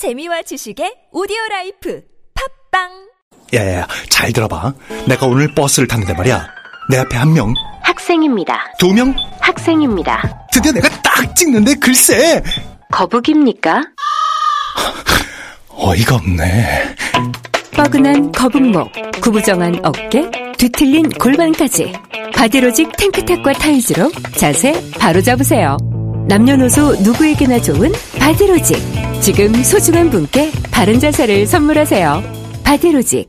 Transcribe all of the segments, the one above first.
재미와 지식의 오디오 라이프. 팟빵! 야야야 잘 들어봐. 내가 오늘 버스를 탔는데 말이야. 내 앞에 한 명. 학생입니다. 두 명? 학생입니다. 드디어 내가 딱 찍는데 글쎄. 거북입니까? 어이가 없네. 뻐근한 거북목, 구부정한 어깨, 뒤틀린 골반까지. 바디로직 탱크탑과 타이즈로 자세 바로 잡으세요. 남녀노소 누구에게나 좋은 바디로직. 지금 소중한 분께 바른 자세를 선물하세요. 바디로직.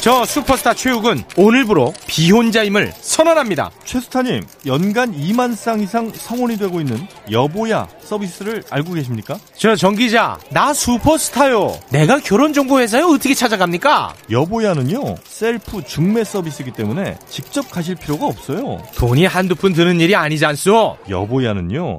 저 슈퍼스타 최욱은 오늘부로 비혼자임을 선언합니다. 최스타님, 연간 2만 쌍 이상 성혼이 되고 있는 여보야 서비스를 알고 계십니까? 저 정기자, 나 슈퍼스타요. 내가 결혼정보회사에 어떻게 찾아갑니까? 여보야는요, 셀프 중매 서비스이기 때문에 직접 가실 필요가 없어요. 돈이 한두 푼 드는 일이 아니지 않소? 여보야는요,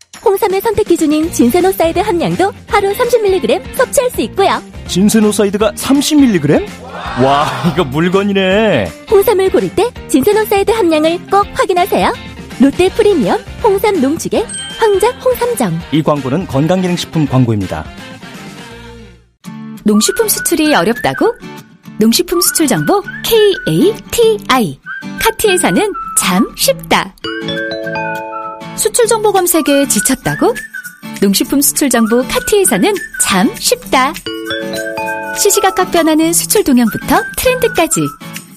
홍삼의 선택 기준인 진세노사이드 함량도 하루 30mg 섭취할 수 있고요. 진세노사이드가 30mg? 와, 이거 물건이네. 홍삼을 고를 때 진세노사이드 함량을 꼭 확인하세요. 롯데 프리미엄 홍삼 농축액 황작 홍삼정. 이 광고는 건강기능식품 광고입니다. 농식품 수출이 어렵다고? 농식품 수출 정보 KATI. 카티에서는 참 쉽다. 수출 정보 검색에 지쳤다고? 농식품 수출 정보 카티에서는 참 쉽다. 시시각각 변하는 수출 동향부터 트렌드까지.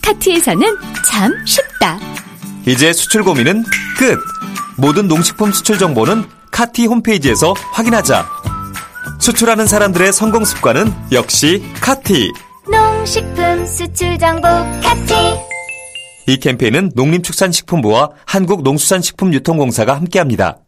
카티에서는 참 쉽다. 이제 수출 고민은 끝! 모든 농식품 수출 정보는 카티 홈페이지에서 확인하자. 수출하는 사람들의 성공 습관은 역시 카티. 농식품 수출 정보 카티. 이 캠페인은 농림축산식품부와 한국농수산식품유통공사가 함께합니다.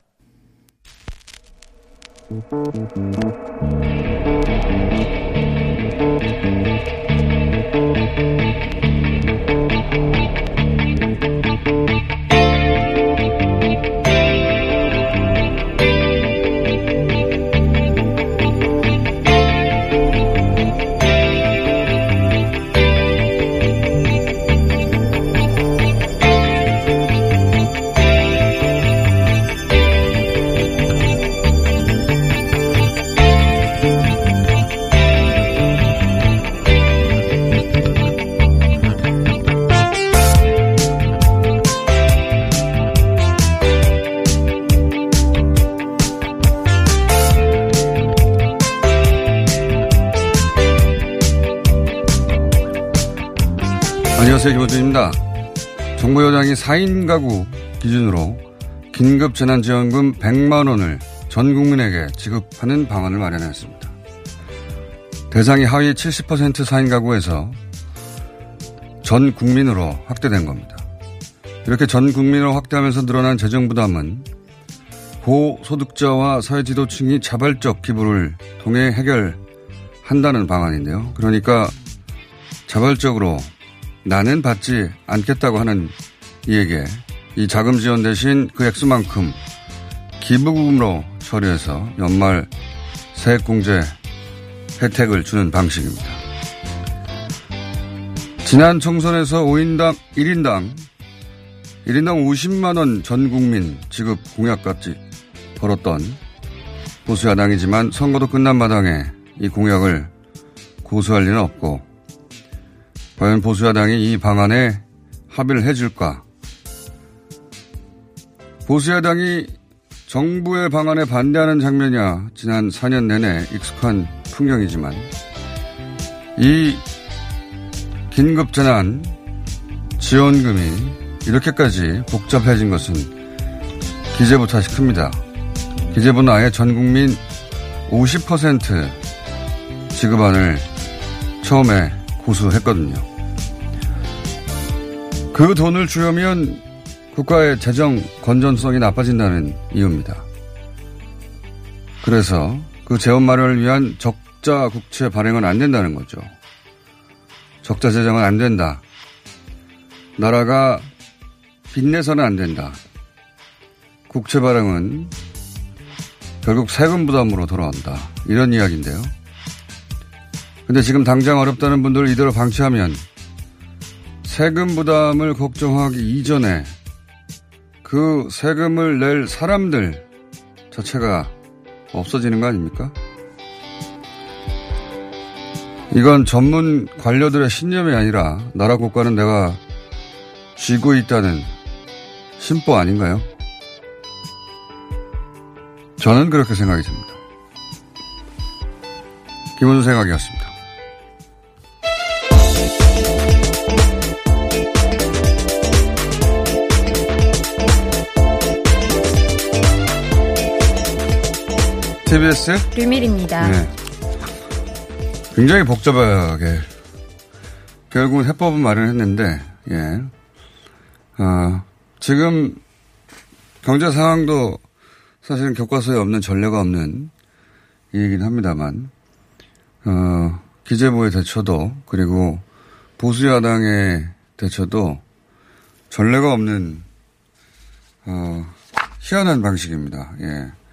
안녕하세요. 김호준입니다. 정부 여당이 4인 가구 기준으로 긴급재난지원금 100만 원을 전 국민에게 지급하는 방안을 마련했습니다. 대상이 하위 70% 4인 가구에서 전 국민으로 확대된 겁니다. 이렇게 전 국민으로 확대하면서 늘어난 재정 부담은 고소득자와 사회지도층이 자발적 기부를 통해 해결한다는 방안인데요. 그러니까 자발적으로 나는 받지 않겠다고 하는 이에게 이 자금 지원 대신 그 액수만큼 기부금으로 처리해서 연말 세액공제 혜택을 주는 방식입니다. 지난 총선에서 5인당 1인당 1인당 50만원 전 국민 지급 공약까지 걸었던 보수 야당이지만 선거도 끝난 마당에 이 공약을 고수할 리는 없고 과연 보수야당이 이 방안에 합의를 해줄까? 보수야당이 정부의 방안에 반대하는 장면이야 지난 4년 내내 익숙한 풍경이지만 이 긴급재난 지원금이 이렇게까지 복잡해진 것은 기재부 탓이 큽니다. 기재부는 아예 전 국민 50% 지급안을 처음에 고수했거든요. 그 돈을 주려면 국가의 재정 건전성이 나빠진다는 이유입니다. 그래서 그 재원 마련을 위한 적 적자 국채 발행은 안 된다는 거죠. 적자 재정은 안 된다. 나라가 빚내서는 안 된다. 국채 발행은 결국 세금 부담으로 돌아온다. 이런 이야기인데요. 근데 지금 당장 어렵다는 분들 이대로 방치하면 세금 부담을 걱정하기 이전에 그 세금을 낼 사람들 자체가 없어지는 거 아닙니까? 이건 전문 관료들의 신념이 아니라 나라 국가는 내가 쥐고 있다는 심보 아닌가요? 저는 그렇게 생각이 듭니다. 김원수 생각이었습니다. TBS 류밀입니다. 네. 굉장히 복잡하게 결국은 해법은 마련했는데 예. 어, 지금 경제 상황도 사실은 교과서에 없는 전례가 없는 얘기긴 합니다만 어, 기재부의 대처도 그리고 보수 야당의 대처도 전례가 없는 어, 희한한 방식입니다. 예.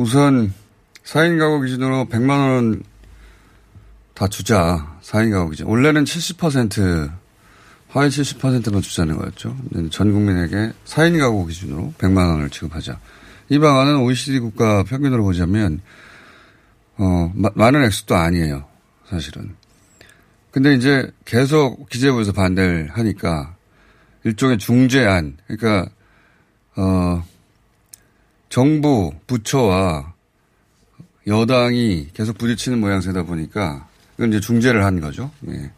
우선 4인 가구 기준으로 100만 원 다 주자. 4인 가구 기준. 원래는 70% 하위 70%만 주자는 거였죠. 전 국민에게 4인 가구 기준으로 100만 원을 지급하자. 이 방안은 OECD 국가 평균으로 보자면 어, 마, 많은 액수도 아니에요. 사실은. 근데 이제 계속 기재부에서 반대를 하니까 일종의 중재안. 그러니까 어 정부, 부처와 여당이 계속 부딪히는 모양새다 보니까 이건 이제 중재를 한 거죠. 예.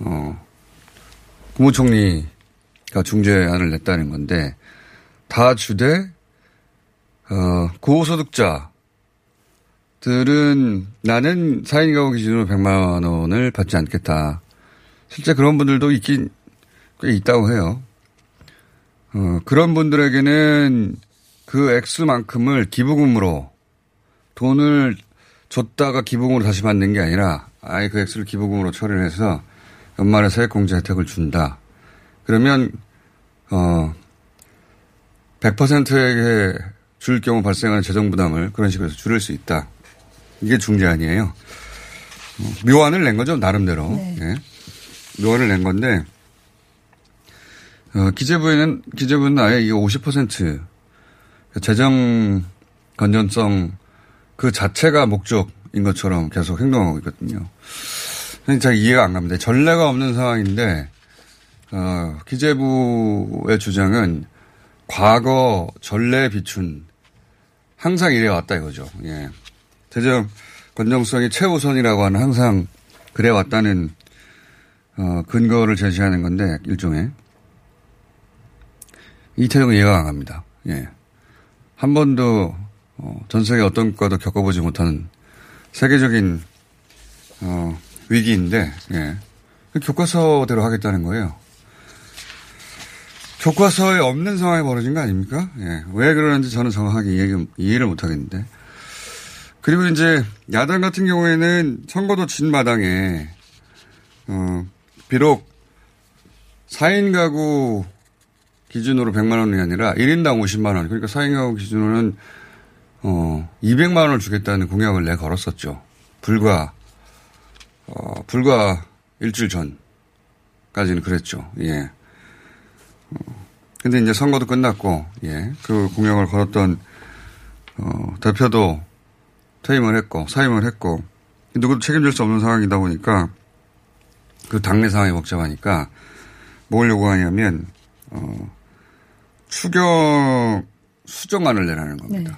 어, 국무총리가 중재안을 냈다는 건데 다 주되 어, 고소득자들은 나는 4인 가구 기준으로 100만 원을 받지 않겠다. 실제 그런 분들도 있긴 꽤 있다고 해요. 어, 그런 분들에게는 그 액수만큼을 기부금으로 돈을 줬다가 기부금으로 다시 받는 게 아니라 아예 그 액수를 기부금으로 처리를 해서 연말에 세액공제 혜택을 준다. 그러면 어 100%에게 줄 경우 발생하는 재정 부담을 그런 식으로 해서 줄일 수 있다. 이게 중재 아니에요. 어, 묘안을 낸 거죠 나름대로. 네. 예. 묘안을 낸 건데 어, 기재부에는 기재부는 아예 이거 50% 재정 건전성 그 자체가 목적인 것처럼 계속 행동하고 있거든요. 잘 이해가 안 갑니다. 전례가 없는 상황인데, 어, 기재부의 주장은 과거 전례에 비춘 항상 이래 왔다 이거죠. 예. 재정 건정성이 최우선이라고 하는 항상 그래 왔다는 어, 근거를 제시하는 건데 일종의 이 태도는 이해가 안 갑니다. 예. 한 번도 어, 전 세계 어떤 국가도 겪어보지 못하는 세계적인 어, 위기인데 예. 교과서대로 하겠다는 거예요. 교과서에 없는 상황이 벌어진 거 아닙니까? 예. 왜 그러는지 저는 정확하게 이해, 이해를 못 하겠는데. 그리고 이제 야당 같은 경우에는 선거도 진 마당에 어, 비록 4인 가구 기준으로 100만 원이 아니라 1인당 50만 원. 그러니까 4인 가구 기준으로는 어, 200만 원을 주겠다는 공약을 내 걸었었죠. 불과 어, 불과 일주일 전까지는 그랬죠. 예. 어, 근데 이제 선거도 끝났고, 예. 그 공약을 걸었던, 어, 대표도 퇴임을 했고, 사임을 했고, 누구도 책임질 수 없는 상황이다 보니까, 그 당내 상황이 복잡하니까, 뭘 요구하냐면, 어, 추경 수정안을 내라는 겁니다. 네.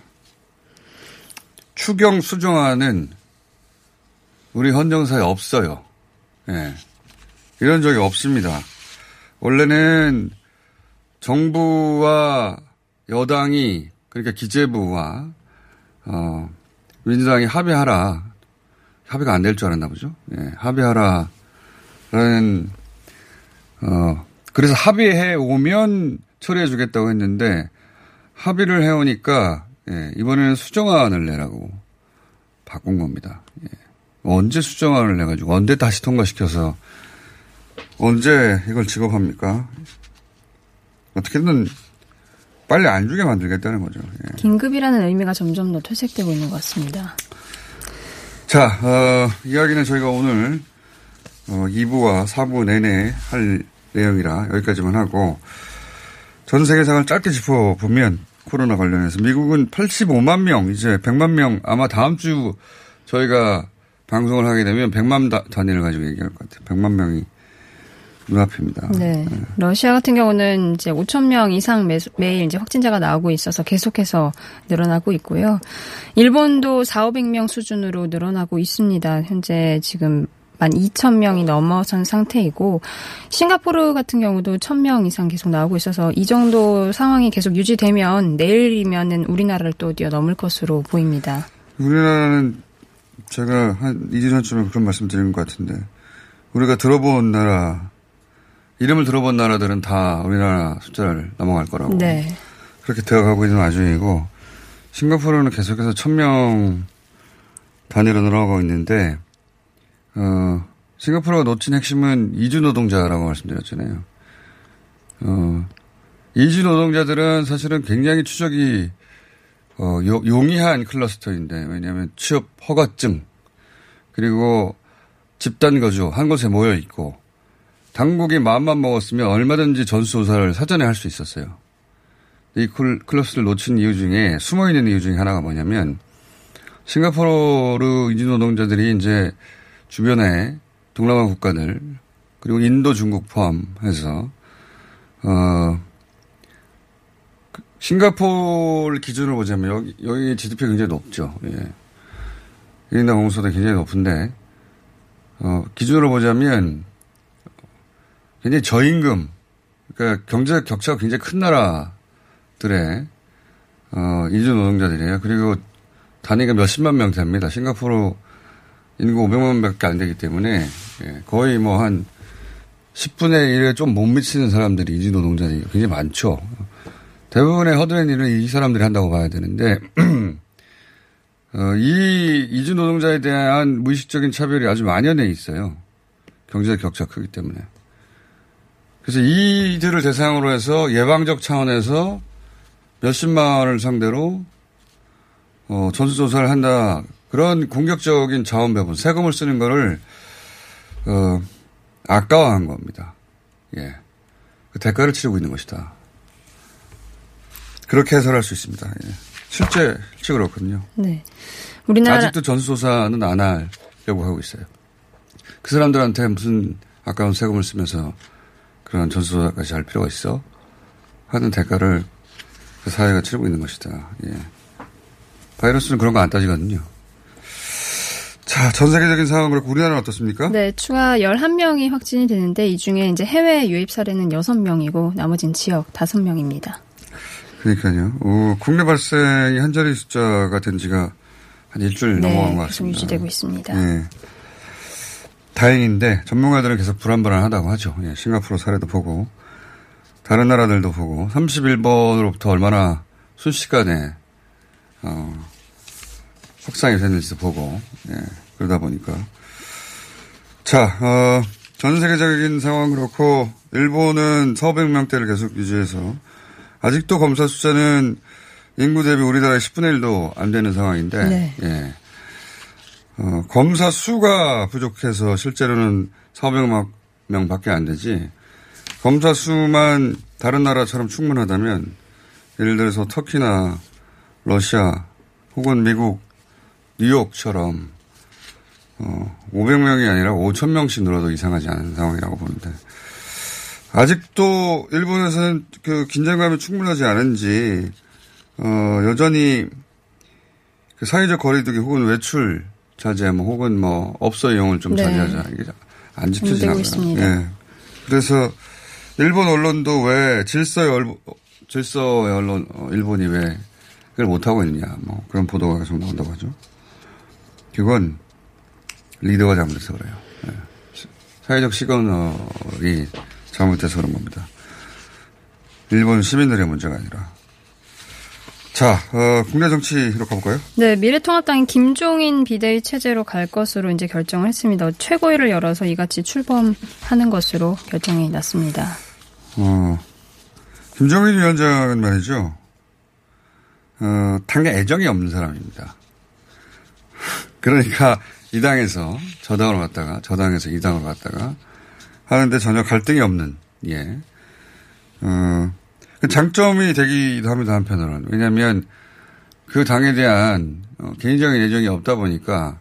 추경 수정안은 우리 헌정사에 없어요. 예. 이런 적이 없습니다. 원래는 정부와 여당이 그러니까 기재부와 어, 민주당이 합의하라. 합의가 안 될 줄 알았나 보죠. 예. 합의하라라는 어 그래서 합의해 오면 처리해 주겠다고 했는데 합의를 해오니까 예, 이번에는 수정안을 내라고 바꾼 겁니다. 예. 언제 수정안을 내가지고 언제 다시 통과시켜서 언제 이걸 직업합니까? 어떻게든 빨리 안 주게 만들겠다는 거죠. 예. 긴급이라는 의미가 점점 더 퇴색되고 있는 것 같습니다. 자, 어, 이야기는 저희가 오늘 어, 2부와 4부 내내 할 내용이라 여기까지만 하고 전 세계상을 짧게 짚어보면 코로나 관련해서 미국은 85만 명, 이제 100만 명 아마 다음 주 저희가 방송을 하게 되면 100만 다, 단위를 가지고 얘기할 것 같아요. 100만 명이 눈앞입니다. 네. 러시아 같은 경우는 이제 5천 명 이상 매, 매일 이제 확진자가 나오고 있어서 계속해서 늘어나고 있고요. 일본도 4, 500명 수준으로 늘어나고 있습니다. 현재 지금 12,000명이 넘어선 상태이고 싱가포르 같은 경우도 1,000명 이상 계속 나오고 있어서 이 정도 상황이 계속 유지되면 내일이면은 우리나라를 또 뛰어넘을 것으로 보입니다. 우리나라는 제가 한 2주 전쯤에 그런 말씀 드린 것 같은데 우리가 들어본 나라 이름을 들어본 나라들은 다 우리나라 숫자를 넘어갈 거라고 네. 그렇게 되어가고 있는 와중이고 싱가포르는 계속해서 1000명 단위로 늘어가고 있는데 어, 싱가포르가 놓친 핵심은 이주 노동자라고 말씀드렸잖아요. 어, 이주 노동자들은 사실은 굉장히 추적이 어, 요, 용이한 클러스터인데 왜냐하면 취업 허가증 그리고 집단 거주 한 곳에 모여 있고 당국이 마음만 먹었으면 얼마든지 전수조사를 사전에 할 수 있었어요. 이 클러스를 놓친 이유 중에 숨어 있는 이유 중에 하나가 뭐냐면 싱가포르 이주 노동자들이 이제 주변에 동남아 국가들 그리고 인도, 중국 포함해서 어 싱가포르 기준으로 보자면 여기 여기 GDP 가 굉장히 높죠. 예. 1인당 공소도 굉장히 높은데 어 기준으로 보자면 굉장히 저임금 그러니까 경제 격차가 굉장히 큰 나라들의 어 이주 노동자들이에요. 그리고 단위가 몇십만 명 됩니다. 싱가포르 인구 500만 명밖에 안 되기 때문에 예, 거의 뭐 한 10분의 1에 좀 못 미치는 사람들이 이주 노동자들이 굉장히 많죠. 대부분의 허드렛 일은 이 사람들이 한다고 봐야 되는데 어, 이 이주 노동자에 대한 무의식적인 차별이 아주 만연해 있어요. 경제 격차 크기 때문에. 그래서 이들을 대상으로 해서 예방적 차원에서 몇십만 원을 상대로 어, 전수조사를 한다. 그런 공격적인 자원 배분, 세금을 쓰는 거를, 어, 아까워한 겁니다. 예. 그 대가를 치르고 있는 것이다. 그렇게 해설할 수 있습니다. 예. 실제, 실제 그렇거든요. 네. 우리나라. 아직도 전수조사는 안 하려고 하고 있어요. 그 사람들한테 무슨 아까운 세금을 쓰면서 그런 전수조사까지 할 필요가 있어? 하는 대가를 그 사회가 치르고 있는 것이다. 예. 바이러스는 그런 거 안 따지거든요. 자, 전 세계적인 상황 그렇고 우리나라는 어떻습니까? 네, 추가 11명이 확진이 되는데 이 중에 이제 해외 유입 사례는 6명이고 나머지는 지역 5명입니다. 그러니까요. 어, 국내 발생이 한 자리 숫자가 된 지가 한 일주일 네, 넘어간 것 계속 같습니다. 유지되고 있습니다. 네. 다행인데 전문가들은 계속 불안불안하다고 하죠. 예, 싱가포르 사례도 보고 다른 나라들도 보고 31번으로부터 얼마나 순식간에 어, 확산이 됐는지도 보고 예, 그러다 보니까 자, 어, 전 세계적인 상황 그렇고 일본은 400명대를 계속 유지해서 아직도 검사 숫자는 인구 대비 우리나라의 10분의 1도 안 되는 상황인데 네. 예. 어, 검사 수가 부족해서 실제로는 400명 밖에 안 되지 검사 수만 다른 나라처럼 충분하다면 예를 들어서 터키나 러시아 혹은 미국 뉴욕처럼 어, 500명이 아니라 5,000명씩 늘어도 이상하지 않은 상황이라고 보는데 아직도 일본에서는 그 긴장감이 충분하지 않은지 어, 여전히 그 사회적 거리두기 혹은 외출 자제 뭐 혹은 뭐 업소 이용을 좀 네. 자제하자 이게 안 지켜지나 봐요. 예. 그래서 일본 언론도 왜 질서의 얼, 질서의 언론 어, 일본이 왜 그걸 못 하고 있냐 뭐 그런 보도가 계속 나온다고 하죠. 그건 리더가 잘못해서 그래요. 예. 사회적 시그널이 잘못돼서 그런 겁니다. 일본 시민들의 문제가 아니라. 자, 어, 국내 정치로 가볼까요? 네, 미래통합당이 김종인 비대위 체제로 갈 것으로 이제 결정을 했습니다. 최고위를 열어서 이같이 출범하는 것으로 결정이 났습니다. 어, 김종인 위원장은 말이죠. 어, 당에 애정이 없는 사람입니다. 그러니까 이 당에서 저 당으로 갔다가 저 당에서 이 당으로 갔다가 하는데 전혀 갈등이 없는 예. 어, 그 장점이 되기도 합니다 한편으로는 왜냐하면 그 당에 대한 어, 개인적인 애정이 없다 보니까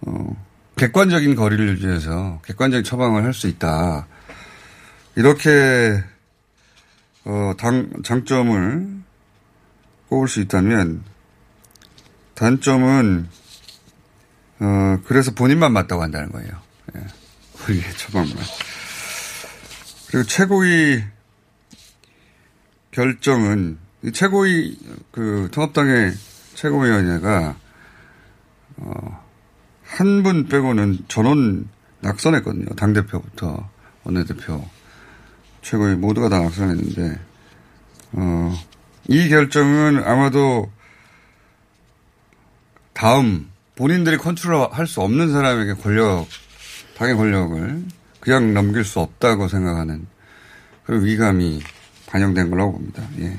어, 객관적인 거리를 유지해서 객관적인 처방을 할 수 있다 이렇게 어, 당, 장점을 꼽을 수 있다면 단점은 어, 그래서 본인만 맞다고 한다는 거예요. 예. 우리의 처방만. 그리고 최고위 결정은 최고위 그 통합당의 최고위원회가 어, 한 분 빼고는 전원 낙선했거든요. 당 대표부터 원내대표 최고위 모두가 다 낙선했는데 어, 이 결정은 아마도 다음 본인들이 컨트롤할 수 없는 사람에게 권력, 당의 권력을 그냥 넘길 수 없다고 생각하는 그런 위감이 반영된 걸로 봅니다. 예.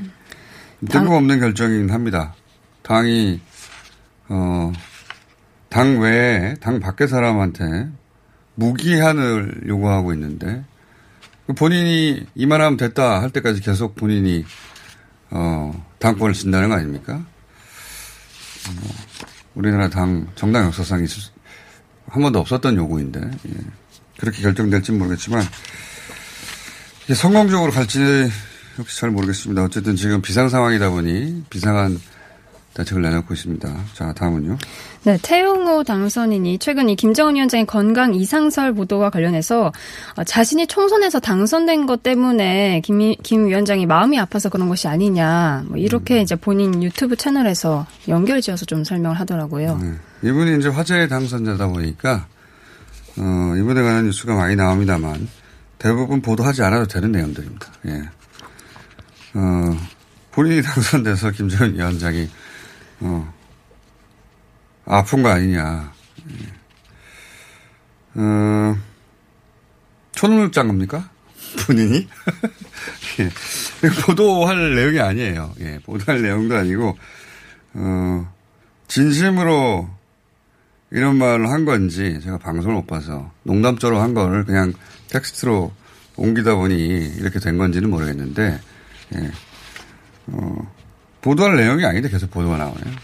뜬금없는 결정이긴 합니다. 당이, 어, 당 외에, 당 밖의 사람한테 무기한을 요구하고 있는데, 그 본인이 이만하면 됐다 할 때까지 계속 본인이, 어, 당권을 진다는 거 아닙니까? 뭐, 우리나라 당 정당 역사상 있을 수, 한 번도 없었던 요구인데 예. 그렇게 결정될지는 모르겠지만 성공적으로 갈지 역시 잘 모르겠습니다. 어쨌든 지금 비상 상황이다 보니 비상한 대책을 내놓고 있습니다. 자, 다음은요. 네, 태용호 당선인이 최근 이 김정은 위원장의 건강 이상설 보도와 관련해서 어, 자신이 총선에서 당선된 것 때문에 김, 김 위원장이 마음이 아파서 그런 것이 아니냐, 뭐 이렇게 음. 이제 본인 유튜브 채널에서 연결지어서 좀 설명을 하더라고요. 네. 이분이 이제 화제의 당선자다 보니까 어, 이분에 관한 뉴스가 많이 나옵니다만 대부분 보도하지 않아도 되는 내용들입니다. 예. 어, 본인이 당선돼서 김정은 위원장이 어, 아픈 거 아니냐. 어, 초능력자인 겁니까? 본인이? 예. 보도할 내용이 아니에요. 예, 보도할 내용도 아니고, 어, 진심으로 이런 말을 한 건지 제가 방송을 못 봐서 농담조로 한 거를 그냥 텍스트로 옮기다 보니 이렇게 된 건지는 모르겠는데, 예. 어, 보도할 내용이 아닌데 계속 보도가 나오네요.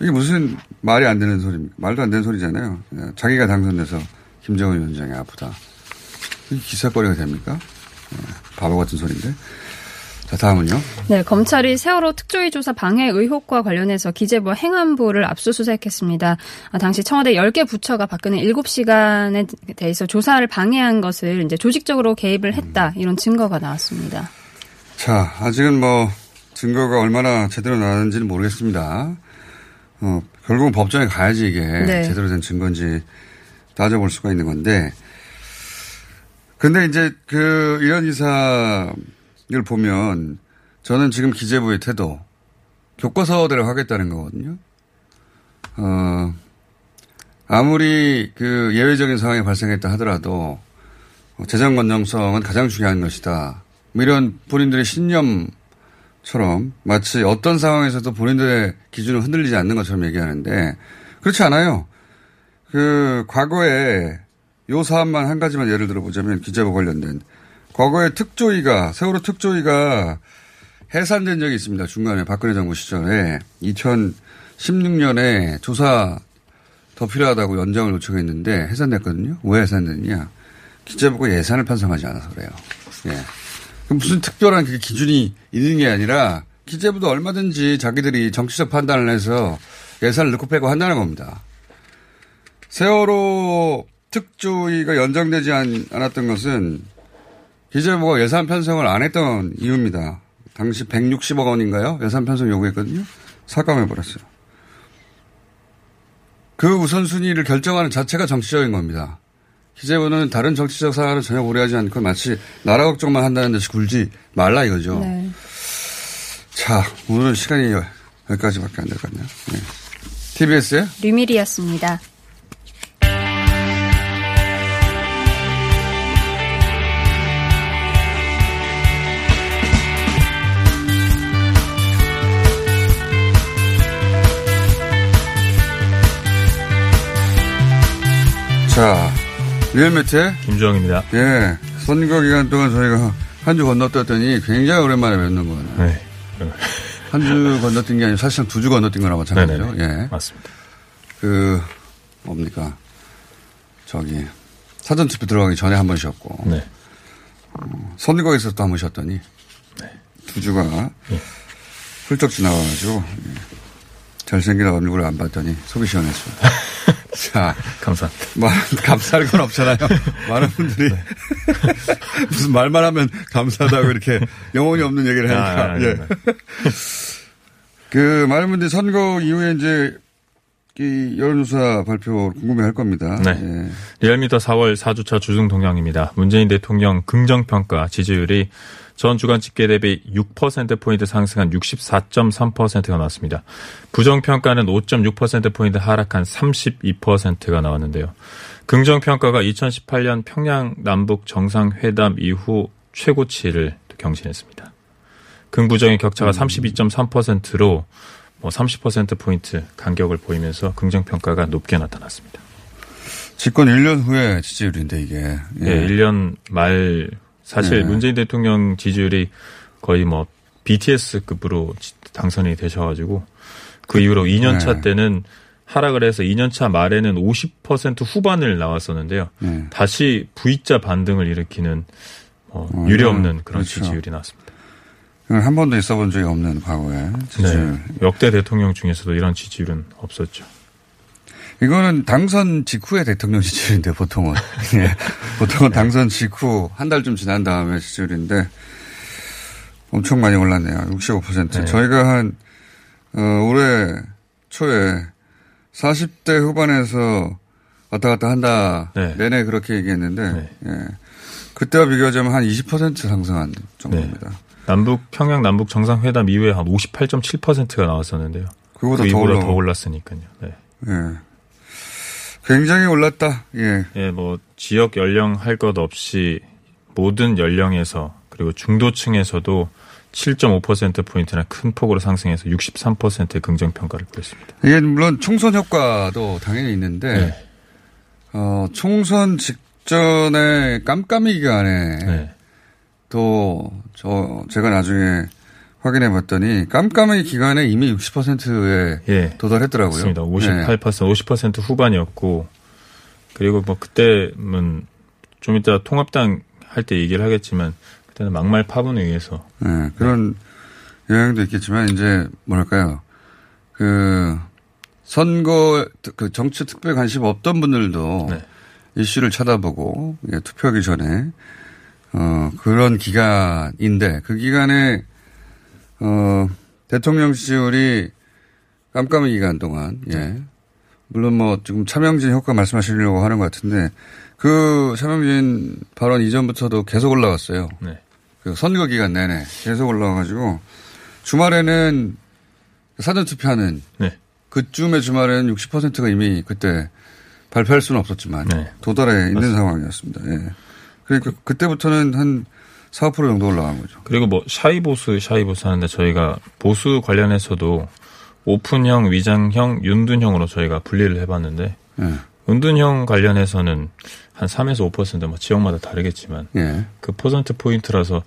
이게 무슨 말이 안 되는 소리입니까? 말도 안 되는 소리잖아요. 자기가 당선돼서 김정은 위원장이 아프다. 이게 기사거리가 됩니까? 네, 바보 같은 소리인데. 자, 다음은요. 네, 검찰이 세월호 특조위 조사 방해 의혹과 관련해서 기재부 행안부를 압수수색했습니다. 아, 당시 청와대 10개 부처가 박근혜 7시간에 대해서 조사를 방해한 것을 이제 조직적으로 개입을 했다. 이런 증거가 나왔습니다. 자, 아직은 뭐 증거가 얼마나 제대로 나왔는지는 모르겠습니다. 어, 결국은 법정에 가야지 이게 네. 제대로 된 증거인지 따져볼 수가 있는 건데. 근데 이제 그 이런 이사를 보면 저는 지금 기재부의 태도 교과서대로 하겠다는 거거든요. 어, 아무리 그 예외적인 상황이 발생했다 하더라도 재정 건정성은 가장 중요한 것이다. 뭐 이런 본인들의 신념 처럼 마치 어떤 상황에서도 본인들의 기준을 흔들리지 않는 것처럼 얘기하는데 그렇지 않아요. 그 과거에 요 사안만 한 가지만 예를 들어보자면 기재부 관련된 과거에 특조위가 세월호 특조위가 해산된 적이 있습니다. 중간에 박근혜 정부 시절에 2016년에 조사 더 필요하다고 연장을 요청했는데 해산됐거든요. 왜 해산됐냐? 기재부가 예산을 편성하지 않아서 그래요. 예. 무슨 특별한 그 기준이 있는 게 아니라 기재부도 얼마든지 자기들이 정치적 판단을 해서 예산을 넣고 빼고 한다는 겁니다. 세월호 특조위가 연장되지 않았던 것은 기재부가 예산 편성을 안 했던 이유입니다. 당시 160억 원인가요? 예산 편성 요구했거든요. 삭감해버렸어요. 그 우선순위를 결정하는 자체가 정치적인 겁니다. 기재부는 다른 정치적 사안을 전혀 고려하지 않고 마치 나라 걱정만 한다는 듯이 굴지 말라 이거죠. 네. 자, 오늘은 시간이 여- 여기까지밖에 안 될 것 같네요. 네. TBS의 류밀이었습니다. 자, 리얼매체 김주영입니다. 예, 선거 기간 동안 저희가 한 주 건너뛰었더니 굉장히 오랜만에 뵙는 거예요. 네. 한 주 건너뛴 게 아니고 사실상 두 주 건너뛴 거나 마찬가지죠. 네네네. 예. 맞습니다. 그, 뭡니까. 저기, 사전투표 들어가기 전에 한 번 쉬었고. 네. 어, 선거에서 또 한 번 쉬었더니. 두 주가 훌쩍 지나가가지고. 예. 잘생긴 얼굴을 안 봤더니 속이 시원했습니다. 자. 감사합니다. 말, 감사할 건 없잖아요. 많은 분들이. 무슨 말만 하면 감사하다고 이렇게 영혼이 없는 얘기를 하니까. 아, 아니, 예. 아니, 그, 많은 분들이 선거 이후에 이제 이 여론조사 발표 궁금해 할 겁니다. 네. 예. 리얼미터 4월 4주차 주중 동향입니다. 문재인 대통령 긍정평가 지지율이 전 주간 집계 대비 6%포인트 상승한 64.3%가 나왔습니다. 부정평가는 5.6%포인트 하락한 32%가 나왔는데요. 긍정평가가 2018년 평양 남북 정상회담 이후 최고치를 경신했습니다. 긍부정의 격차가 32.3%로 뭐 30%포인트 간격을 보이면서 긍정평가가 높게 나타났습니다. 집권 1년 후에 지지율인데 이게. 예, 1년 말 사실 예. 문재인 대통령 지지율이 거의 뭐 BTS급으로 당선이 되셔가지고 그 이후로 2년차 네. 때는 하락을 해서 2년 차 말에는 50% 후반을 나왔었는데요. 네. 다시 V자 반등을 일으키는 뭐 어, 유례 없는 그런 그렇죠. 지지율이 나왔습니다. 한 번도 있어 본 적이 없는 과거에 지지율. 네. 역대 대통령 중에서도 이런 지지율은 없었죠. 이거는 당선 직후의 대통령 지지율인데 보통은. 예. 보통은 당선 직후 한 달쯤 지난 다음에 지지율인데 엄청 많이 올랐네요. 65%. 네. 저희가 한 어, 올해 초에 40대 후반에서 왔다 갔다 한다 네. 내내 그렇게 얘기했는데 예. 그때와 비교하자면 한 20% 상승한 정도입니다. 남북 평양 남북 정상회담 이후에 한 58.7%가 나왔었는데요. 그거보다 그 더 올라- 더 올랐으니까요. 네. 예. 굉장히 올랐다. 예. 예, 뭐 지역 연령 할 것 없이 모든 연령에서 그리고 중도층에서도 7.5% 포인트나 큰 폭으로 상승해서 63%의 긍정 평가를 보였습니다. 이게 물론 총선 효과도 당연히 있는데 네. 어, 총선 직전에 깜깜이 기간에 네. 또 저 제가 나중에 확인해 봤더니 깜깜이 기간에 이미 60%에 예. 도달했더라고요. 맞습니다. 58% 50% 후반이었고 그리고 뭐 그때는 좀 이따 통합당 할 때 얘기를 하겠지만 그때는 막말 파문에 의해서 네, 그런 영향도 있겠지만 이제 뭐랄까요 그 선거 그 정치 특별 관심 없던 분들도 네. 이슈를 쳐다보고 예, 투표하기 전에 어 그런 기간인데 그 기간에 어 대통령 지지율이 깜깜이 기간 동안 예 물론 뭐 지금 차명진 효과 말씀하시려고 하는 것 같은데 그 차명진 발언 이전부터도 계속 올라갔어요. 네. 그 선거 기간 내내 계속 올라와가지고 주말에는 사전 투표하는 네. 그쯤의 주말에는 60%가 이미 그때 발표할 수는 없었지만 도달해 있는 상황이었습니다. 예. 그러니까 그때부터는 한 4, 5% 정도 올라간 거죠. 그리고 뭐 shy 보수 shy 보수 하는데 저희가 보수 관련해서도 오픈형, 위장형, 은둔형으로 저희가 분리를 해봤는데 예. 은둔형 관련해서는 한 3에서 5%뭐 지역마다 다르겠지만 예. 그 퍼센트 포인트라서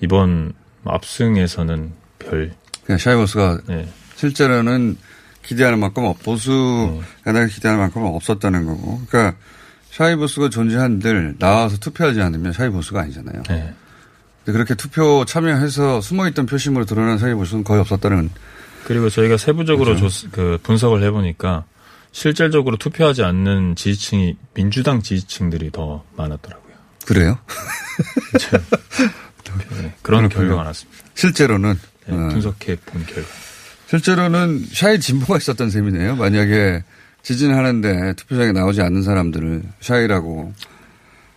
이번 압승에서는 별 그냥 shy 보수가 네. 실제로는 기대하는 만큼 없- 보수 야당이 기대하는 만큼은 없었다는 거고. 그러니까 shy 보수가 존재한들 나와서 투표하지 않으면 shy 보수가 아니잖아요. 네. 근데 그렇게 투표 참여해서 숨어있던 표심으로 드러난 shy 보수는 거의 없었다는 그리고 저희가 세부적으로 그렇죠. 조- 그 분석을 해보니까 실질적으로 투표하지 않는 지지층이 민주당 지지층들이 더 많았더라고요. 그래요? 네, 그런 그렇군요. 결과가 나왔습니다. 실제로는 네, 어. 분석해 본 결과. 실제로는 shy 진보가 있었던 셈이네요. 만약에 지지는 하는데 투표장에 나오지 않는 사람들을 shy라고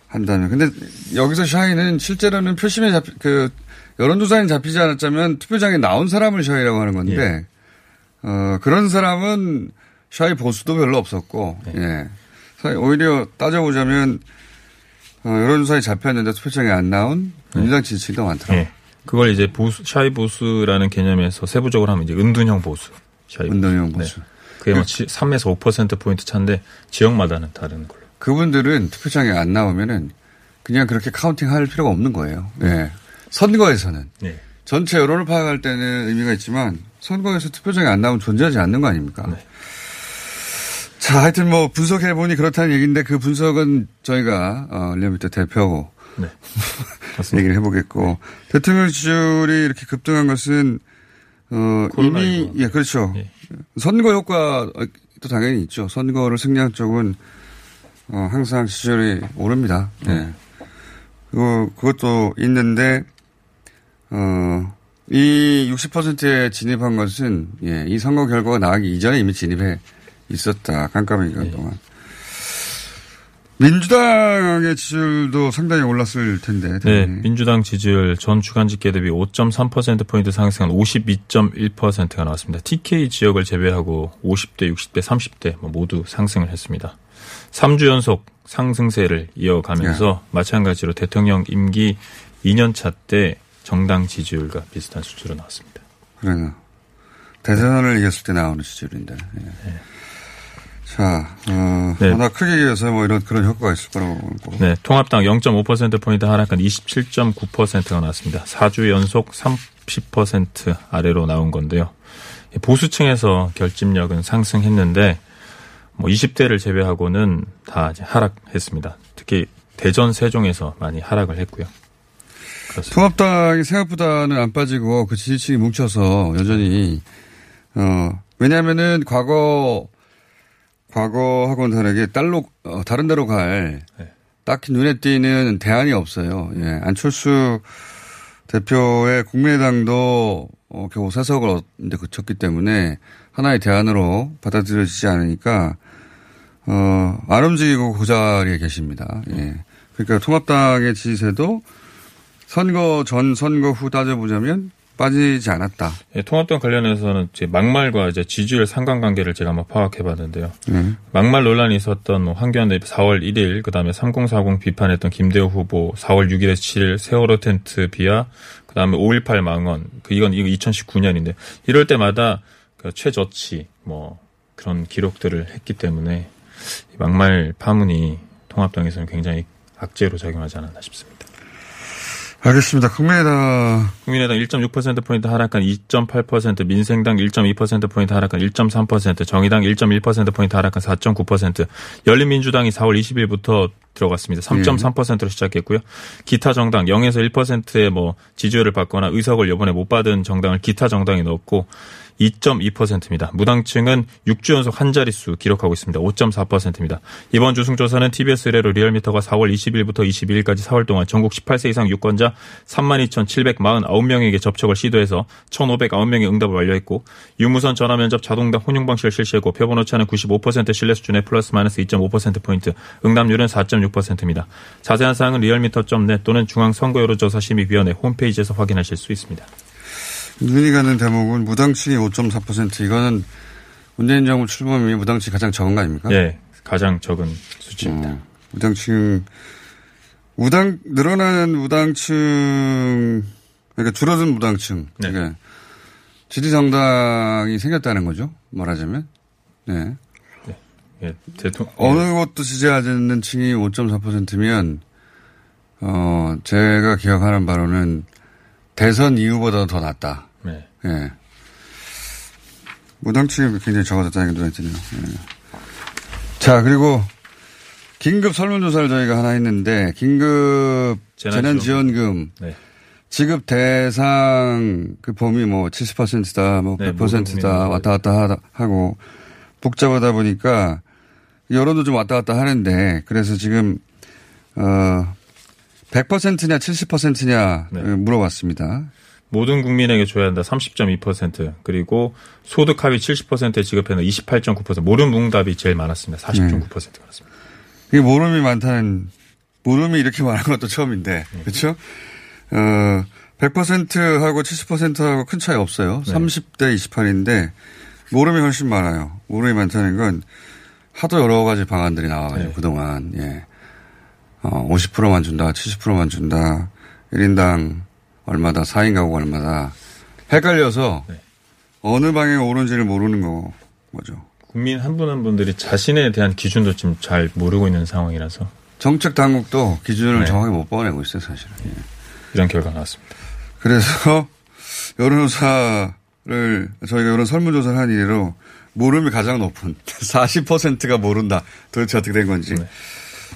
한다면. 근데 여기서 shy는 실제로는 표심에 잡, 그, 여론조사에 잡히지 않았지만 투표장에 나온 사람을 shy라고 하는 건데, 어, 그런 사람은 shy 보수도 별로 없었고, 예. 오히려 따져보자면, 어, 여론조사에 잡혔는데 투표장에 안 나온 민주당 지지층도 많더라고요. 예. 그걸 이제 보수, shy 보수라는 개념에서 세부적으로 하면 이제 은둔형 보수. shy 은둔형 보수. 네. 그게 뭐 3에서 5%포인트 차인데 지역마다는 다른 걸로. 그분들은 투표장에 안 나오면은 그냥 그렇게 counting 할 필요가 없는 거예요. 예. 선거에서는. 네. 전체 여론을 파악할 때는 의미가 있지만 선거에서 투표장에 안 나오면 존재하지 않는 거 아닙니까? 네. 자, 하여튼 뭐 분석해보니 그렇다는 얘기인데 그 분석은 저희가, 어, 리얼미터 대표하고 네. 얘기를 해보겠고. 대통령 지지율이 이렇게 급등한 것은, 어, 이미, 예, 그렇죠. 선거 효과도 당연히 있죠. 선거를 승리한 쪽은, 어, 항상 지지율이 오릅니다. 예. 그, 그것도 있는데, 어, 이 60%에 진입한 것은, 예, 이 선거 결과가 나가기 이전에 이미 진입해 있었다. 깜깜한 기간 동안. 민주당의 지지율도 상당히 올랐을 텐데. 네, 민주당 지지율 전 주간 집계 대비 5.3%포인트 상승한 52.1%가 나왔습니다. TK 지역을 제외하고 50대, 60대, 30대 모두 상승을 했습니다. 3주 연속 상승세를 이어가면서 마찬가지로 대통령 임기 2년차 때 정당 지지율과 비슷한 수치로 나왔습니다. 그래요. 대선을 이겼을 때 나오는 지지율인데. 예. 자, 어, 네. 워낙 크게 이어서 뭐 이런 그런 효과가 있을 거라고 보고. 네, 통합당 0.5%포인트 하락한 27.9%가 나왔습니다. 4주 연속 30% 아래로 나온 건데요. 보수층에서 결집력은 상승했는데 뭐 20대를 제외하고는 다 하락했습니다. 특히 대전 세종에서 많이 하락을 했고요. 그렇습니다. 통합당이 생각보다는 안 빠지고 그 지지층이 뭉쳐서 여전히 어 왜냐하면은 과거 과거 하고는 다르게 딸로 어, 다른 데로 갈 딱히 눈에 띄는 대안이 없어요. 예, 안철수 대표의 국민의당도 어, 겨우 사석을 이제 그쳤기 때문에 하나의 대안으로 받아들여지지 않으니까 어, 안 움직이고 그 자리에 계십니다. 예. 그러니까 통합당의 지지세도 선거 전 선거 후 따져보자면 빠지지 않았다. 예, 통합당 관련해서는 이제 막말과 이제 지지율 상관관계를 제가 한번 파악해봤는데요. 네. 막말 논란이 있었던 뭐 황교안 대표 4월 1일, 그 다음에 3040 비판했던 김대호 후보 4월 6일에서 7일 세월호 텐트 비하, 그 다음에 5.18 망언, 그 이건 이거 2019년인데 이럴 때마다 그 최저치 뭐 그런 기록들을 했기 때문에 이 막말 파문이 통합당에서는 굉장히 악재로 작용하지 않았나 싶습니다. 알겠습니다. 국민의당. 국민의당 1.6%포인트 하락한 2.8%, 민생당 1.2%포인트 하락한 1.3%, 정의당 1.1%포인트 하락한 4.9%, 열린민주당이 4월 20일부터 들어갔습니다. 3.3%로 시작했고요. 기타 정당 0에서 1%의 뭐 지지율을 받거나 의석을 이번에 못 받은 정당을 기타 정당에 넣었고 2.2%입니다. 무당층은 6주 연속 한 자릿수 기록하고 있습니다. 5.4%입니다. 이번 주승조사는 TBS 의뢰로 리얼미터가 4월 20일부터 22일까지 4월 동안 전국 18세 이상 유권자 32,749명에게 접촉을 시도해서 1,509명의 응답을 완료했고 유무선 전화 면접 자동답 혼용 방식을 실시했고 표본 오차는 95% 신뢰 수준의 플러스 마이너스 2.5%포인트, 응답률은 4.6%입니다. 자세한 사항은 리얼미터.net 또는 중앙선거여론조사심의위원회 홈페이지에서 확인하실 수 있습니다. 눈이 가는 대목은 무당층이 5.4% 이거는 문재인 정부 출범 이 무당층이 가장 적은 거 아닙니까? 예, 가장 적은 수치입니다. 음, 무당층 무당 늘어나는 무당층 그러니까 줄어든 무당층 네. 그러니까 지지 정당이 생겼다는 거죠 말하자면 네. 예, 대통령 어느 것도 지지하지 않는 층이 5.4%면 어 제가 기억하는 바로는 대선 이후보다 더 낮다. 네. 예. 무당층이 굉장히 적어졌다는 게 눈에 띄네요. 예. 자, 그리고 긴급 설문조사를 저희가 하나 했는데, 긴급 재난지원금. 네. 지급 대상 그 범위 뭐 70%다, 뭐 네, 모든 100%다 국민들. 왔다 갔다 하고 복잡하다 보니까 여론도 좀 왔다 갔다 하는데 그래서 지금 어 100%냐 70%냐 네. 물어봤습니다. 모든 국민에게 줘야 한다 30.2% 그리고 소득 하위 70%에 지급하는 28.9% 모름 응답이 제일 많았습니다. 40.9%가 많았습니다. 이게 모름이 많다는 모름이 이렇게 많은 것도 처음인데, 그렇죠? 어, 100%하고 70%하고 큰 차이 없어요. 네. 30대 28인데 모름이 훨씬 많아요. 모름이 많다는 건 하도 여러 가지 방안들이 나와가지고 네. 그동안 예. 어, 50%만 준다, 70%만 준다, 1인당 얼마다, 4인 가구 얼마다 헷갈려서 네. 어느 방향이 옳은지를 모르는 거 거죠. 국민 한 분 한 분들이 자신에 대한 기준도 지금 잘 모르고 있는 상황이라서 정책 당국도 기준을 네. 정확히 못 꺼내고 있어요, 사실은. 예. 이런 결과 가 나왔습니다. 그래서 여론조사를 저희가 이런 설문조사를 한 이후로 모름이 가장 높은 40%가 모른다. 도대체 어떻게 된 건지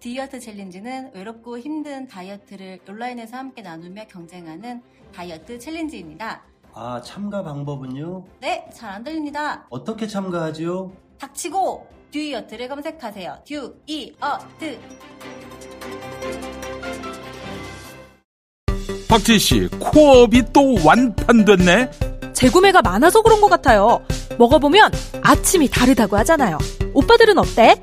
듀이어트 challenge는 외롭고 힘든 다이어트를 온라인에서 함께 나누며 경쟁하는 다이어트 challenge입니다. 아, 참가 방법은요? 네, 잘 안 들립니다. 어떻게 참가하지요? 닥치고 듀이어트를 검색하세요. 듀이어트. 박진 씨, 코업이 또 완판됐네. 재구매가 많아서 그런 것 같아요. 먹어보면 아침이 다르다고 하잖아요. 오빠들은 어때?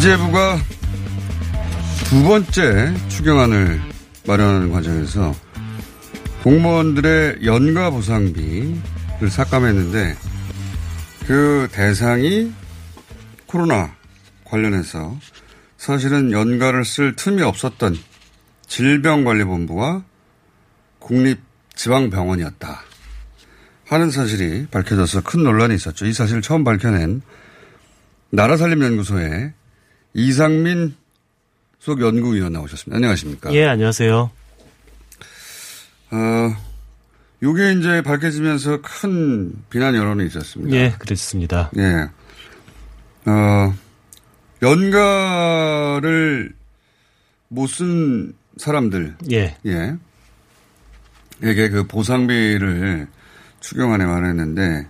기재부가 두 번째 추경안을 마련하는 과정에서 공무원들의 연가 보상비를 삭감했는데 그 대상이 코로나 관련해서 사실은 연가를 쓸 틈이 없었던 질병관리본부와 국립지방병원이었다. 하는 사실이 밝혀져서 큰 논란이 있었죠. 이 사실을 처음 밝혀낸 나라살림연구소의 이상민 수석 연구위원 나오셨습니다. 안녕하십니까? 예, 안녕하세요. 어, 요게 이제 밝혀지면서 큰 비난 여론이 있었습니다. 예, 그렇습니다. 예. 어, 연가를 못 쓴 사람들. 예. 예. 에게 그 보상비를 추경안에 마련했는데,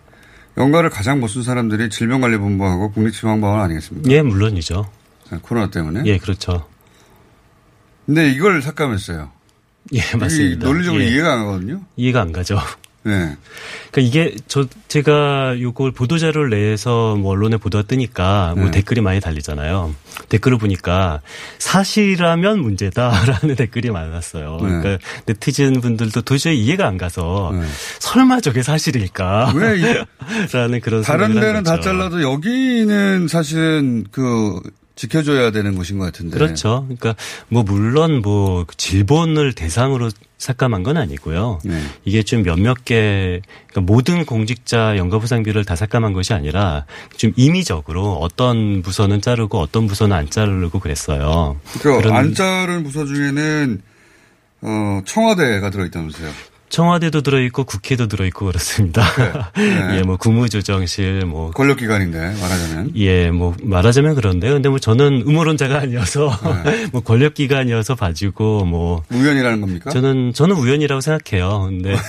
연가를 가장 못 쓴 사람들이 질병관리본부하고 국립지방병원 아니겠습니까? 예, 물론이죠. 아, 코로나 때문에? 예, 그렇죠. 근데 이걸 삭감했어요. 예, 맞습니다. 논리적으로 예. 이해가 안 가거든요? 이해가 안 가죠. 네. 그러니까 이게 저 제가 요걸 보도 자료를 내서 뭐 언론에 보도가 뜨니까 뭐 네. 댓글이 많이 달리잖아요. 댓글을 보니까 사실이라면 문제다라는 댓글이 많았어요. 네. 그러니까 네티즌 분들도 도저히 이해가 안 가서 설마 저게 사실일까? 왜 이- 라는 그런 다른 데는 다 거죠. 잘라도 여기는 사실은 그 지켜줘야 되는 곳인 것 같은데. 그렇죠. 그러니까 뭐 물론 뭐 질본을 대상으로 삭감한 건 아니고요. 네. 이게 좀 몇몇 개 그러니까 모든 공직자 연가보상비를 다 삭감한 것이 아니라 좀 임의적으로 어떤 부서는 자르고 어떤 부서는 안 자르고 그랬어요. 그러니까 안 자른 부서 중에는 어, 청와대가 들어있다면서요. 청와대도 들어있고 국회도 들어있고 그렇습니다. 네. 예, 뭐 국무조정실, 뭐 권력기관인데 말하자면. 예, 뭐 말하자면 그런데요. 근데 뭐 저는 음모론자가 아니어서 네. 뭐 권력기관이어서 봐주고 뭐 우연이라는 겁니까? 저는 저는 우연이라고 생각해요. 근데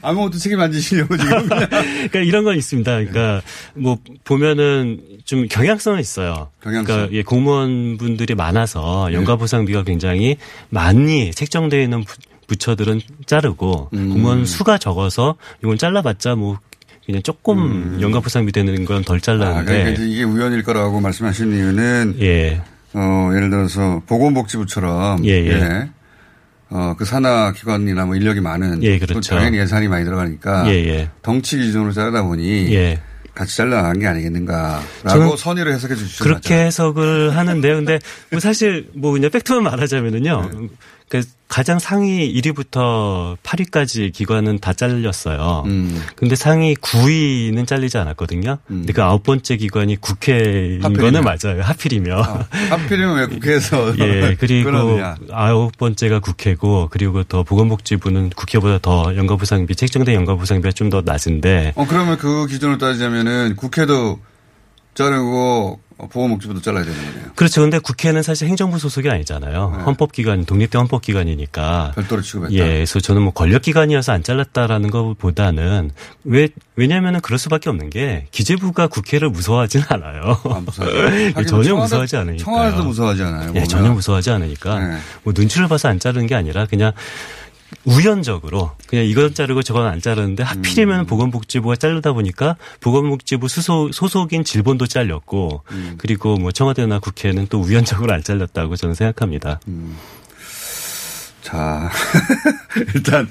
아무것도 책임 안 지시려고 지금. 그러니까 이런 건 있습니다. 그러니까 뭐 보면은 좀 경향성은 있어요. 경향성. 그러니까 예, 공무원분들이 많아서 연가보상비가 굉장히 많이 책정 되어 있는 부- 부처들은 자르고 음. 공무원 수가 적어서 이건 잘라봤자 뭐 그냥 조금 연가보상비 되는 건덜 음. 아, 그러니까 이게 우연일 거라고 말씀하신 이유는 예. 어, 예를 들어서 보건복지부처럼 예, 예. 어, 그 산하 기관이나 뭐 인력이 많은 예, 또 그렇죠. 당연히 예산이 많이 들어가니까 예, 예. 덩치 기준으로 자르다 보니 예. 같이 잘라나간 게 아니겠는가라고 선의로 해석해 주시죠. 그렇게 해석을 하는데요. 근데 뭐 사실 뭐 그냥 팩트만 말하자면은요. 네. 그 가장 상위 1위부터 8위까지 기관은 다 잘렸어요. 음. 근데 상위 9위는 잘리지 않았거든요. 근데 그 아홉 번째 기관이 국회인 하필이면. 거는 맞아요. 하필이면. 하필이면 왜 국회에서 예, 그리고. 아홉 번째가 국회고 그리고 더 보건복지부는 국회보다 더 연가보상비 책정된 연가보상비가 좀 더 낮은데 어, 그러면 그 기준으로 따지자면은 국회도 자르고 어, 보건복지부도 잘라야 되는 거네요. 그렇죠. 근데 국회는 사실 행정부 소속이 아니잖아요. 네. 헌법기관, 독립된 헌법기관이니까. 별도로 취급했다. 예, 그래서 저는 뭐 권력기관이어서 안 잘랐다라는 것보다는 왜, 왜냐면은 그럴 수밖에 없는 게 기재부가 국회를 무서워하진 않아요. 하긴 뭐 전혀 청와대- 무서워하지 않으니까. 청와대도 무서워하지 않아요. 예, 보면. 전혀 무서워하지 않으니까. 네. 뭐 눈치를 봐서 안 자르는 게 아니라 그냥 우연적으로 그냥 이건 자르고 저건 안 자르는데 하필이면 음. 보건복지부가 자르다 보니까 보건복지부 수소, 소속인 질본도 잘렸고 음. 그리고 뭐 청와대나 국회는 또 우연적으로 안 잘렸다고 저는 생각합니다. 음. 자, 일단,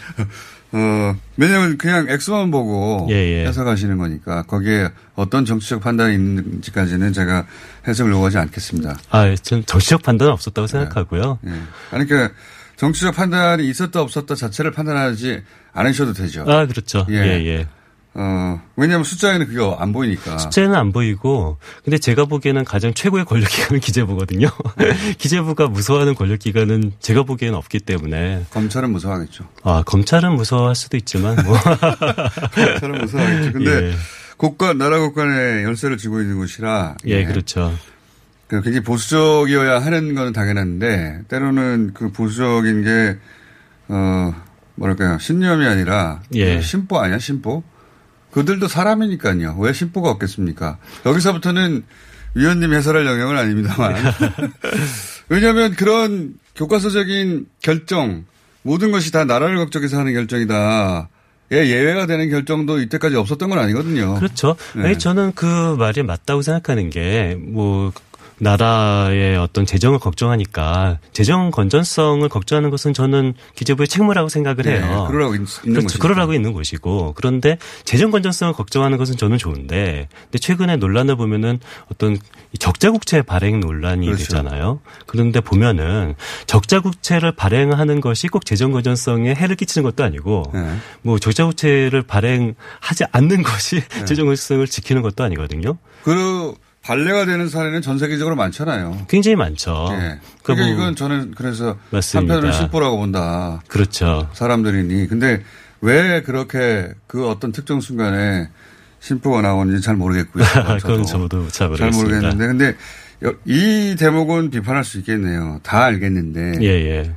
어, 왜냐면 그냥 액수만 보고 예, 예. 해석하시는 거니까 거기에 어떤 정치적 판단이 있는지까지는 제가 해석을 요구하지 않겠습니다. 아, 전 정치적 판단은 없었다고 생각하고요. 예. 아니, 그러니까 정치적 판단이 있었다 없었다 자체를 판단하지 않으셔도 되죠. 아, 그렇죠. 예, 예. 어, 왜냐면 숫자에는 그게 안 보이니까. 숫자는 안 보이고, 근데 제가 보기에는 가장 최고의 권력기관은 기재부거든요. 기재부가 무서워하는 권력기관은 제가 보기에는 없기 때문에. 검찰은 무서워하겠죠. 아, 검찰은 무서워할 수도 있지만, 뭐. 검찰은 무서워하겠죠. 근데 예. 국가, 나라 국간의 열쇠를 쥐고 있는 곳이라. 예, 그렇죠. 그 굉장히 보수적이어야 하는 건 당연한데, 때로는 그 보수적인 게, 어, 뭐랄까요. 신념이 아니라. 예. 심보 아니야, 심보? 그들도 사람이니까요. 왜 심보가 없겠습니까? 여기서부터는 위원님 해설할 영역은 아닙니다만. 왜냐하면 그런 교과서적인 결정, 모든 것이 다 나라를 걱정해서 하는 결정이다. 예, 예외가 되는 결정도 이때까지 없었던 건 아니거든요. 그렇죠. 네. 아니, 저는 그 말이 맞다고 생각하는 게, 뭐, 나라의 어떤 재정을 걱정하니까 재정 건전성을 걱정하는 것은 저는 기재부의 책무라고 생각을 네, 해요. 그러라고 있- 있는 그렇죠. 그러라고 있는 것이고 그런데 재정 건전성을 걱정하는 것은 저는 좋은데 근데 최근에 논란을 보면은 어떤 이 적자 국채 발행 논란이 그렇죠. 되잖아요. 그런데 보면은 적자 국채를 발행하는 것이 꼭 재정 건전성에 해를 끼치는 것도 아니고 네. 뭐 적자 국채를 발행하지 않는 것이 네. 재정 건전성을 지키는 것도 아니거든요. 그 발레가 되는 사례는 전 세계적으로 많잖아요. 굉장히 많죠. 예. 그러니까 뭐- 이건 저는 그래서 맞습니다. 한편으로 심보라고 본다. 그렇죠. 사람들이니. 근데 왜 그렇게 그 어떤 특정 순간에 심보가 나오는지 잘 모르겠고요. 그건 저도 잘잘 모르겠습니다. 모르겠는데. 근데 여- 이 대목은 비판할 수 있겠네요. 다 알겠는데. 예, 예.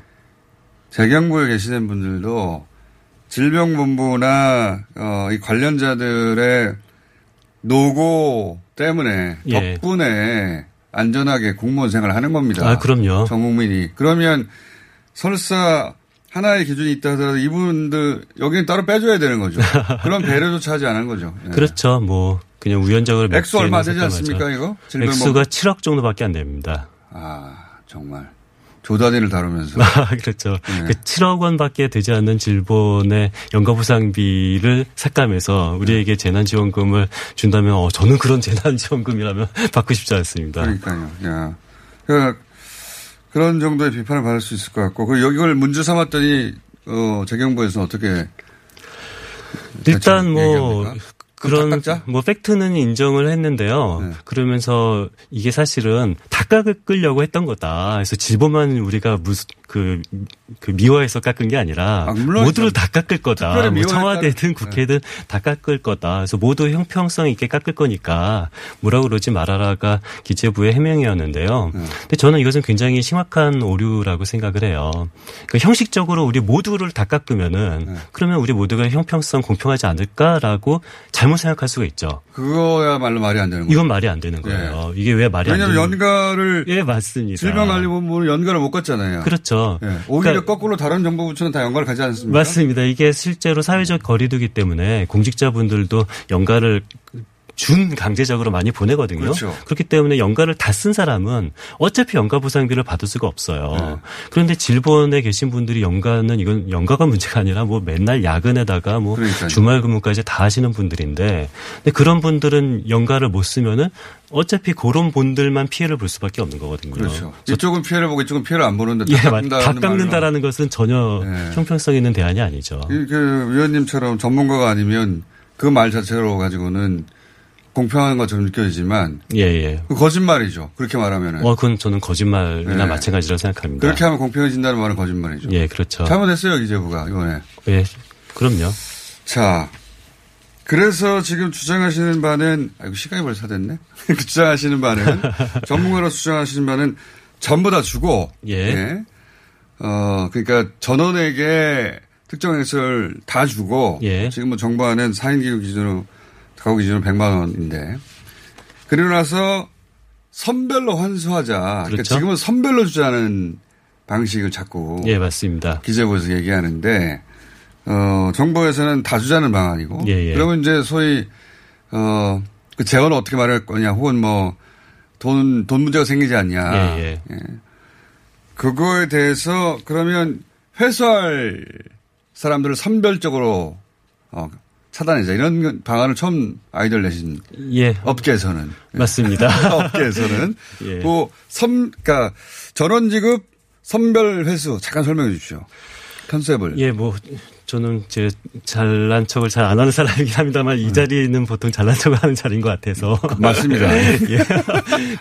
재경부에 계시는 분들도 질병본부나 어, 이 관련자들의 노고 때문에 예. 덕분에 안전하게 공무원 생활을 하는 겁니다. 아, 그럼요. 전 국민이. 그러면 설사 하나의 기준이 있다 하더라도 이분들 여기는 따로 빼줘야 되는 거죠. 그런 배려조차 하지 않은 거죠. 예. 그렇죠. 뭐 그냥 우연적으로 몇 액수 얼마 되지. 않습니까, 이거? 액수가 뭐- 7억 정도밖에 안 됩니다. 아 정말 조 단위를 다루면서. 아, 그렇죠. 그 7억 원밖에 되지 않는 질본의 연가보상비를 삭감해서 우리에게 재난지원금을 준다면 어, 저는 그런 재난지원금이라면 받고 싶지 않습니다. 그러니까요. 야. 그, 그런 정도의 비판을 받을 수 있을 것 같고, 그 이걸 문제 삼았더니, 어, 재경부에서는 어떻게. 일단 뭐, 얘기합니까? 그런 닦았자? 뭐 팩트는 인정을 했는데요. 네. 그러면서 이게 사실은 다 깎으려고 했던 거다. 그래서 질본만 우리가 무슨 그, 그 미워해서 깎은 게 아니라 물론 모두를 다 깎을 거다. 뭐 청와대든 국회든 다 깎을 거다. 그래서 모두 형평성 있게 깎을 거니까 뭐라 그러지 말아라가 기재부의 해명이었는데요. 근데 저는 이것은 굉장히 심각한 오류라고 생각을 해요. 그러니까 형식적으로 우리 모두를 다 깎으면은 그러면 우리 모두가 형평성 공평하지 않을까라고 잘못 생각할 수가 있죠. 그거야말로 말이 안 되는 거예요. 이건 말이 안 되는 거예요. 이게 왜 말이 안 되는 왜냐면 연가를. 예, 맞습니다. 질병관리본부는 연가를 못 갔잖아요. 그렇죠. 예. 오히려 그러니까- 거꾸로 다른 정보부처는 다 연가를 가지 않습니까? 맞습니다. 이게 실제로 사회적 거리두기 때문에 공직자분들도 연가를 준 강제적으로 많이 보내거든요. 그렇죠. 그렇기 때문에 연가를 다 쓴 사람은 어차피 연가 보상비를 받을 수가 없어요. 네. 그런데 질본에 계신 분들이 연가는 이건 연가가 문제가 아니라 뭐 맨날 야근에다가 뭐 주말 근무까지 다 하시는 분들인데 근데 그런 분들은 연가를 못 쓰면은 어차피 그런 분들만 피해를 볼 수밖에 없는 거거든요. 그렇죠. 이쪽은 피해를 보고 이쪽은 피해를 안 보는데 예, 다 깎는다는 다 말로. 깎는다라는 것은 전혀 형평성 있는 대안이 아니죠. 이- 그 위원님처럼 전문가가 아니면 그 말 자체로 가지고는 공평한 것처럼 느껴지지만 예, 예. 그 거짓말이죠. 그렇게 말하면은. 어, 그건 저는 거짓말이나 네. 마찬가지라고 생각합니다. 그렇게 하면 공평해진다는 말은 거짓말이죠. 예, 그렇죠. 잘못했어요, 기재부가, 이번에. 예, 그럼요. 자, 그래서 지금 주장하시는 바는, 아이고, 시간이 벌써 다 됐네? 주장하시는 바는, 전문가로 주장하시는 바는 전부 다 주고, 예. 어, 그러니까 전원에게 특정 액수를 다 주고, 예. 지금 뭐 정부 안은 4인 기준 기준으로, 가구 기준으로 100만 원인데, 그리고 나서 선별로 환수하자. 그러니까 그렇죠. 지금은 선별로 주자는 방식을 자꾸 예, 맞습니다. 기재부에서 얘기하는데 어 정부에서는 다 주자는 방안이고 예, 예. 그러면 이제 소위 어그 재원을 어떻게 말할 거냐 혹은 뭐돈돈 문제가 생기지 않냐 예, 예. 그거에 대해서 그러면 회수할 사람들을 선별적으로 어 차단하자 이런 방안을 처음 아이디어를 내신 예. 업계에서는 맞습니다. 업계에서는 예. 그 선, 그러니까 전원 지급 선별 회수 잠깐 설명해 주십시오. 컨셉을. 예, 뭐 저는 제 잘난 척을 잘 안 하는 사람이긴 합니다만 이 자리는 보통 잘난 척을 하는 자리인 것 같아서 맞습니다. 예.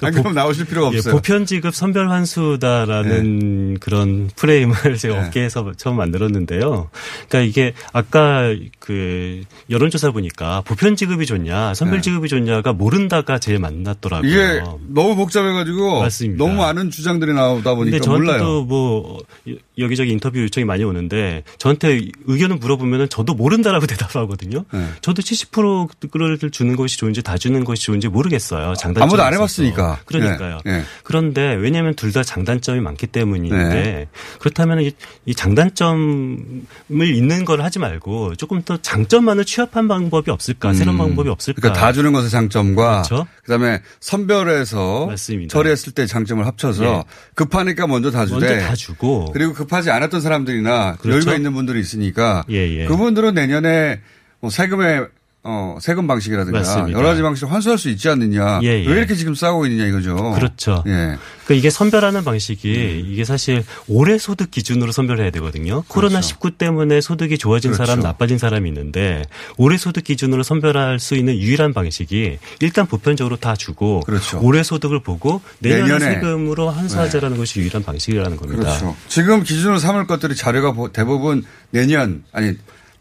아, 그럼 나오실 필요가 예, 없어요. 보편 지급 선별 환수다라는 그런 프레임을 제가 업계에서 처음 만들었는데요. 그러니까 이게 아까 그 여론조사 보니까 보편 지급이 좋냐, 선별 네. 지급이 좋냐가 모른다가 제일 많았더라고요. 이게 너무 복잡해가지고 맞습니다. 너무 많은 주장들이 나오다 보니까 근데 저한테도 몰라요. 뭐 여- 여기저기 인터뷰 요청이 많이 오는데 저한테 의견 을 물어보면은 저도 모른다라고 대답을 하거든요. 네. 저도 70%를 주는 것이 좋은지 다 주는 것이 좋은지 모르겠어요. 장단점이 아무도 안. 해봤으니까. 그러니까요. 예, 예. 그런데 왜냐하면 둘 다 장단점이 많기 때문인데 네. 그렇다면 이, 이 장단점을 있는 걸 하지 말고 조금 더 장점만을 취합한 방법이 없을까? 새로운 음. 방법이 없을까? 그러니까 다 주는 것의 장점과 그렇죠. 그다음에 선별해서 맞습니다. 처리했을 때 장점을 합쳐서 예. 급하니까 먼저 다 주되 먼저 다 주고 그리고 급하지 않았던 사람들이나 그렇죠. 여유가 있는 분들이 있으니까 예, 예. 그분들은 내년에 뭐 세금의 어, 세금 방식이라든가 맞습니다. 여러 가지 방식을 환수할 수 있지 않느냐. 예, 예. 왜 이렇게 지금 싸우고 있느냐 이거죠. 그렇죠. 예. 그러니까 이게 선별하는 방식이 이게 사실 올해 소득 기준으로 선별해야 되거든요. 코로나 19 때문에 소득이 좋아진 그렇죠. 사람, 나빠진 사람이 있는데 올해 소득 기준으로 선별할 수 있는 유일한 방식이 일단 보편적으로 다 주고 그렇죠. 올해 소득을 보고 내년에, 내년에. 네. 세금으로 환수하자라는 것이 유일한 방식이라는 겁니다. 그렇죠. 지금 기준으로 삼을 것들이 자료가 보- 대부분 내년 아니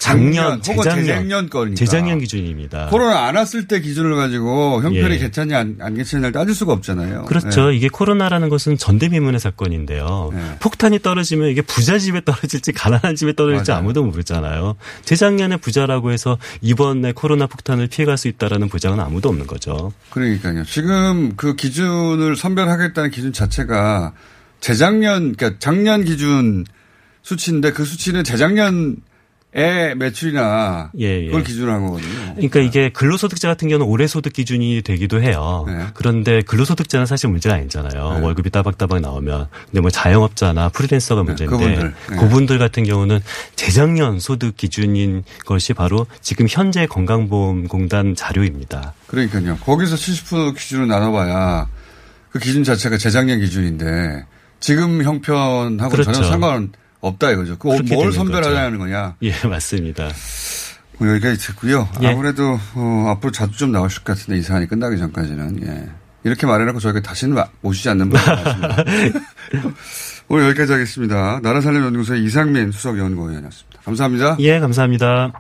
작년, 혹은 재작년, 재작년 거니까. 재작년 기준입니다. 코로나 안 왔을 때 기준을 가지고 형편이 예. 괜찮냐 안, 안 괜찮냐를 따질 수가 없잖아요. 그렇죠. 예. 이게 코로나라는 것은 전대미문의 사건인데요. 네. 폭탄이 떨어지면 이게 부자 집에 떨어질지 가난한 집에 떨어질지 맞아요. 아무도 모르잖아요. 재작년에 부자라고 해서 이번에 코로나 폭탄을 피해갈 수 있다라는 보장은 아무도 없는 거죠. 그러니까요. 지금 그 기준을 선별하겠다는 기준 자체가 재작년, 그러니까 작년 기준 수치인데 그 수치는 재작년 애 매출이나 예, 예. 그걸 기준으로 한 거거든요. 그러니까 이게 근로소득자 같은 경우는 올해 소득 기준이 되기도 해요. 네. 그런데 근로소득자는 사실 문제가 아니잖아요. 월급이 따박따박 나오면. 근데 뭐 자영업자나 프리랜서가 문제인데 그분들. 네. 그분들 같은 경우는 재작년 소득 기준인 것이 바로 지금 현재 건강보험공단 자료입니다. 그러니까요. 거기서 70% 기준으로 나눠봐야 그 기준 자체가 재작년 기준인데 지금 형편하고 그렇죠. 전혀 상관 없다 이거죠. 그걸 그렇게 뭘 되는 선별하자는. 거냐. 예, 맞습니다. 뭐 여기까지 듣고요. 예. 아무래도 어, 앞으로 자주 좀 나오실 것 같은데 이 사안이 끝나기 전까지는 예. 이렇게 말해놓고 저희가 다시는 마- 모시지 않는 분 같습니다. 오늘 여기까지 하겠습니다. 나라살림연구소의 이상민 수석연구위원이었습니다. 감사합니다. 예, 감사합니다.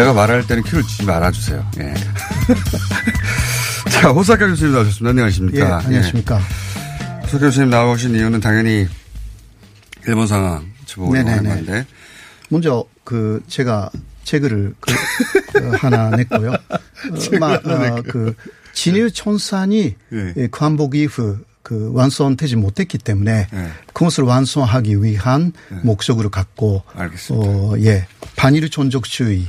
내가 말할 때는 큐를 주지 말아주세요. 예. 자, 호사카 교수님 나오셨습니다. 안녕하십니까. 예, 안녕하십니까. 예. 호사카 교수님 나오신 이유는 당연히 일본 상황 짚어보려고 하는 네네네. 건데. 먼저 그 제가 책을 그 어, 하나 냈고요. 마, 어. 그 진일 천산이 예. 예, 관복 이후 그 완성되지 못했기 때문에 예. 그것을 완성하기 위한 목적으로 갖고 어, 예 반일 존적 주의의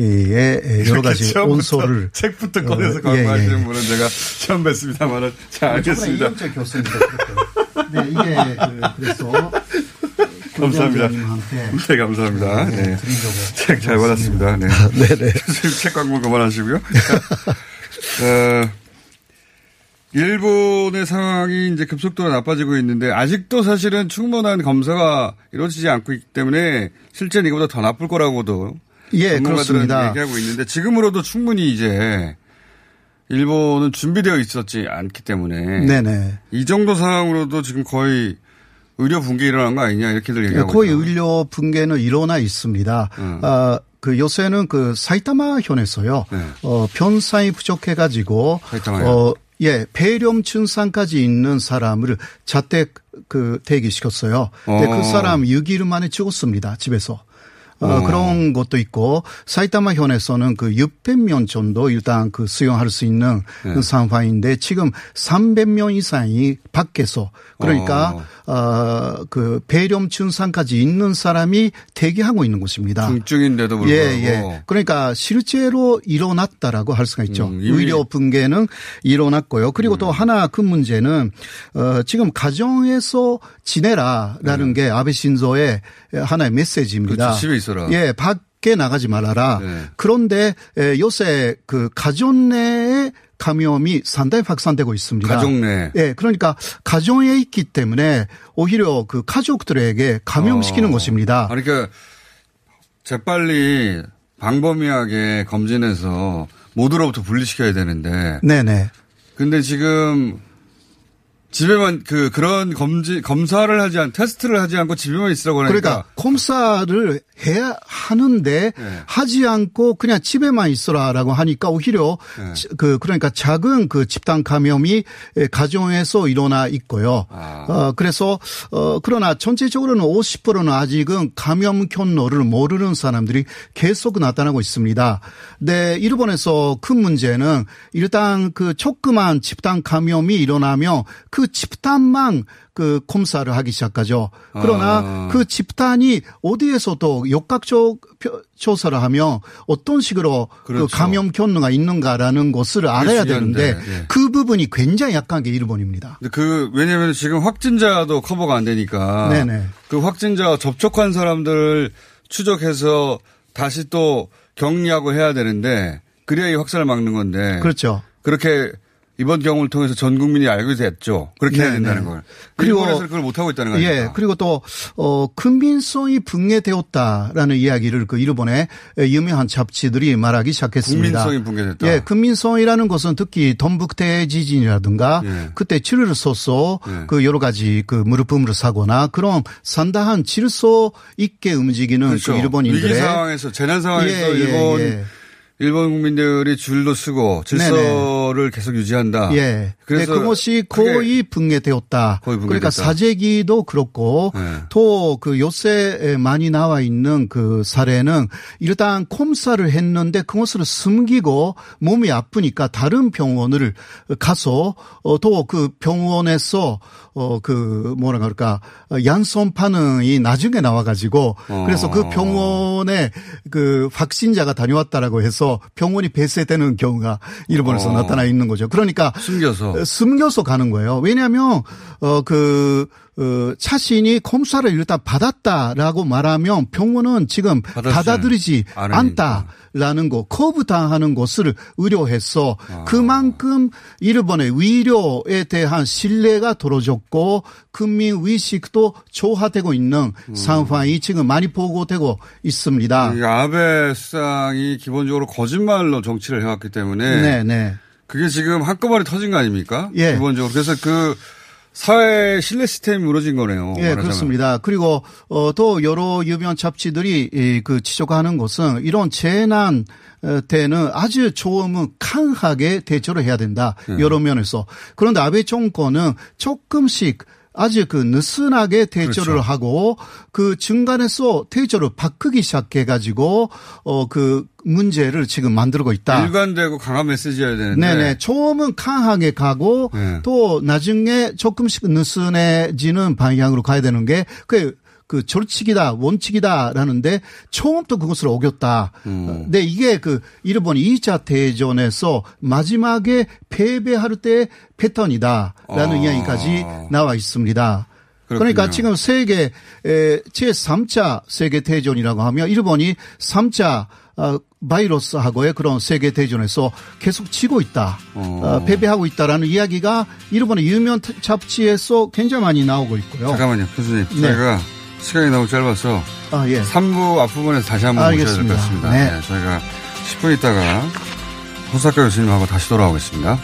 예, 여러 가지 처음부터 온소를 책부터 어, 꺼내서 예, 광고하시는 예. 분은 제가 처음 뵀습니다만은 자 알겠습니다. 이영재 그랬고요. 네 이게 그, 그래서 감사합니다. 네, 감사합니다. 네, 네. 드리려고 책잘 받았습니다. 네. 네네. 교수님 책 광고 그만하시고요. 어, 일본의 상황이 이제 급속도로 나빠지고 있는데 아직도 사실은 충분한 검사가 이루어지지 않고 있기 때문에 실제는 이거보다 더 나쁠 거라고도 예, 그렇습니다. 얘기하고 있는데 지금으로도 충분히 이제 일본은 준비되어 있었지 않기 때문에 네네. 이 정도 상황으로도 지금 거의 의료 붕괴 일어난 거 아니냐 이렇게들 얘기하고 거의 있어요. 의료 붕괴는 일어나 있습니다. 아, 그 요새는 그 사이타마 현에서요. 어, 변사이 부족해가지고 사이타마요? 어, 예, 폐렴 증상까지 있는 사람을 자택 그 대기시켰어요. 근데 어. 그 사람 6일 만에 죽었습니다. 집에서. 어, 어. 그런 것도 있고 사이타마 현에서는 그 600명 정도 일단 그 수용할 수 있는 네. 상황인데 지금 300명 이상이 밖에서 그러니까 어, 그 폐렴 증상까지 있는 사람이 대기하고 있는 곳입니다. 중증인데도 불구하고 예, 예. 그러니까 실제로 일어났다라고 할 수가 있죠. 음, 음. 의료 붕괴는 일어났고요. 그리고 또 하나 큰 문제는 어 지금 가정에서 지내라라는 게 아베 신조의 하나의 메시지입니다. 네. 그렇죠. 있어라. 예, 밖에 나가지 말아라. 네. 그런데 에, 요새 그 가정 내에 감염이 상당히 확산되고 있습니다. 가족 내. 예, 그러니까 가정에 있기 때문에 오히려 그 가족들에게 감염시키는 어. 것입니다. 아니, 그러니까 재빨리 방범위하게 검진해서 모두로부터 분리시켜야 되는데. 네네. 근데 지금 집에만 그 그런 검지 검사를 하지 않 테스트를 하지 않고 집에만 있으라고 하니까 그러니까 검사를 해야 하는데 네. 하지 않고 그냥 집에만 있어라라고 하니까 오히려 네. 지- 그 그러니까 작은 그 집단 감염이 에, 가정에서 일어나 있고요. 아. 어 그래서 어 그러나 전체적으로는 50%는 아직은 감염 경로를 모르는 사람들이 계속 나타나고 있습니다. 네, 일본에서 큰 문제는 일단 그 조그만 집단 감염이 일어나면 그 집단만 그 검사를 하기 시작하죠. 그러나 아. 그 집단이 어디에서도 역학적 표- 조사를 하면 어떤 식으로 그렇죠. 그 감염 경로가 있는가라는 것을 알아야 되는데 예. 그 부분이 굉장히 약한 게 일본입니다. 그 왜냐면 지금 확진자도 커버가 안 되니까 네네. 그 확진자 접촉한 사람들을 추적해서 다시 또 격리하고 해야 되는데 그래야 이 확산을 막는 건데 그렇죠. 그렇게 이번 경우를 통해서 전 국민이 알게 됐죠. 그렇게 해야 네, 된다는 네. 걸. 그리고 일본에서 그걸 못 하고 있다는 거니까. 예, 그리고 또, 어, 근민성이 붕괴되었다라는 이야기를 그 일본의 유명한 잡지들이 말하기 시작했습니다. 국민성이 붕괴됐다. 예, 근민성이라는 것은 특히 동북대 지진이라든가 예. 그때 치료를 써서 예. 그 여러 가지 그 무릎붐을 사거나 그런 상당한 질서 있게 움직이는 그렇죠. 그 일본인들의 위기 상황에서 재난 상황에서 예, 예, 일본 예. 일본 국민들이 줄도 쓰고 질서를 계속 유지한다. 예. 네, 그래서 그것이 거의 붕괴되었다. 거의 그러니까. 사재기도 그렇고 네. 또그 요새 많이 나와 있는 그 사례는 일단 검사를 했는데 그것을 숨기고 몸이 아프니까 다른 병원을 가서 어, 또그 병원에서 어그 뭐라 그럴까 어, 양성 반응이 나중에 나와가지고 그래서 그 병원에 그 확진자가 다녀왔다라고 해서 병원이 폐쇄되는 경우가 일본에서 어. 나타나 있는 거죠. 그러니까 숨겨서 숨겨서 가는 거예요. 왜냐하면 어그 어, 자신이 검사를 일단 받았다라고 말하면 병원은 지금 받아들이지. 않다 라는 거, 거부당하는 것을 의료해서 아. 그만큼 일본의 의료에 대한 신뢰가 떨어졌고 국민 의식도 저하되고 있는 음. 상황이 지금 많이 보고되고 있습니다. 이 아베 수상이 기본적으로 거짓말로 정치를 해왔기 때문에 네, 네. 그게 지금 한꺼번에 터진 거 아닙니까? 예. 기본적으로 그래서 그 사회 신뢰 시스템이 무너진 거네요. 예, 말하자면. 그렇습니다. 그리고 어, 또 여러 유명 잡지들이 이, 그 지적하는 것은 이런 재난 어, 때는 아주 조음은 강하게 대처를 해야 된다. 네. 여러 면에서. 그런데 아베 정권은 조금씩 아주 그 느슨하게 대처를 그렇죠. 하고 그 중간에서 대처를 바꾸기 시작해가지고 어 그 문제를 지금 만들고 있다. 일관되고 강한 메시지여야 되는데. 네네. 처음은 강하게 가고 네. 또 나중에 조금씩 느슨해지는 방향으로 가야 되는 게 그, 그 절칙이다, 원칙이다라는데 처음부터 그것을 어겼다. 음. 근데 이게 그 일본 2차 대전에서 마지막에 패배할 때 패턴이다라는 아. 이야기까지 나와 있습니다. 그러니까. 지금 세계 에, 제3차 세계 대전이라고 하면 일본이 3차 어, 바이러스하고의 그런 세계 대전에서 계속 치고 있다, 어, 패배하고 있다라는 이야기가 일본의 유명 잡지에서 굉장히 많이 나오고 있고요. 잠깐만요, 교수님. 네. 저희가 시간이 너무 짧아서 아, 예. 3부 앞부분에서 다시 한번 모셔야 될 것. 같습니다. 네. 네, 저희가 10분 있다가 호사카 교수님하고 다시 돌아오겠습니다.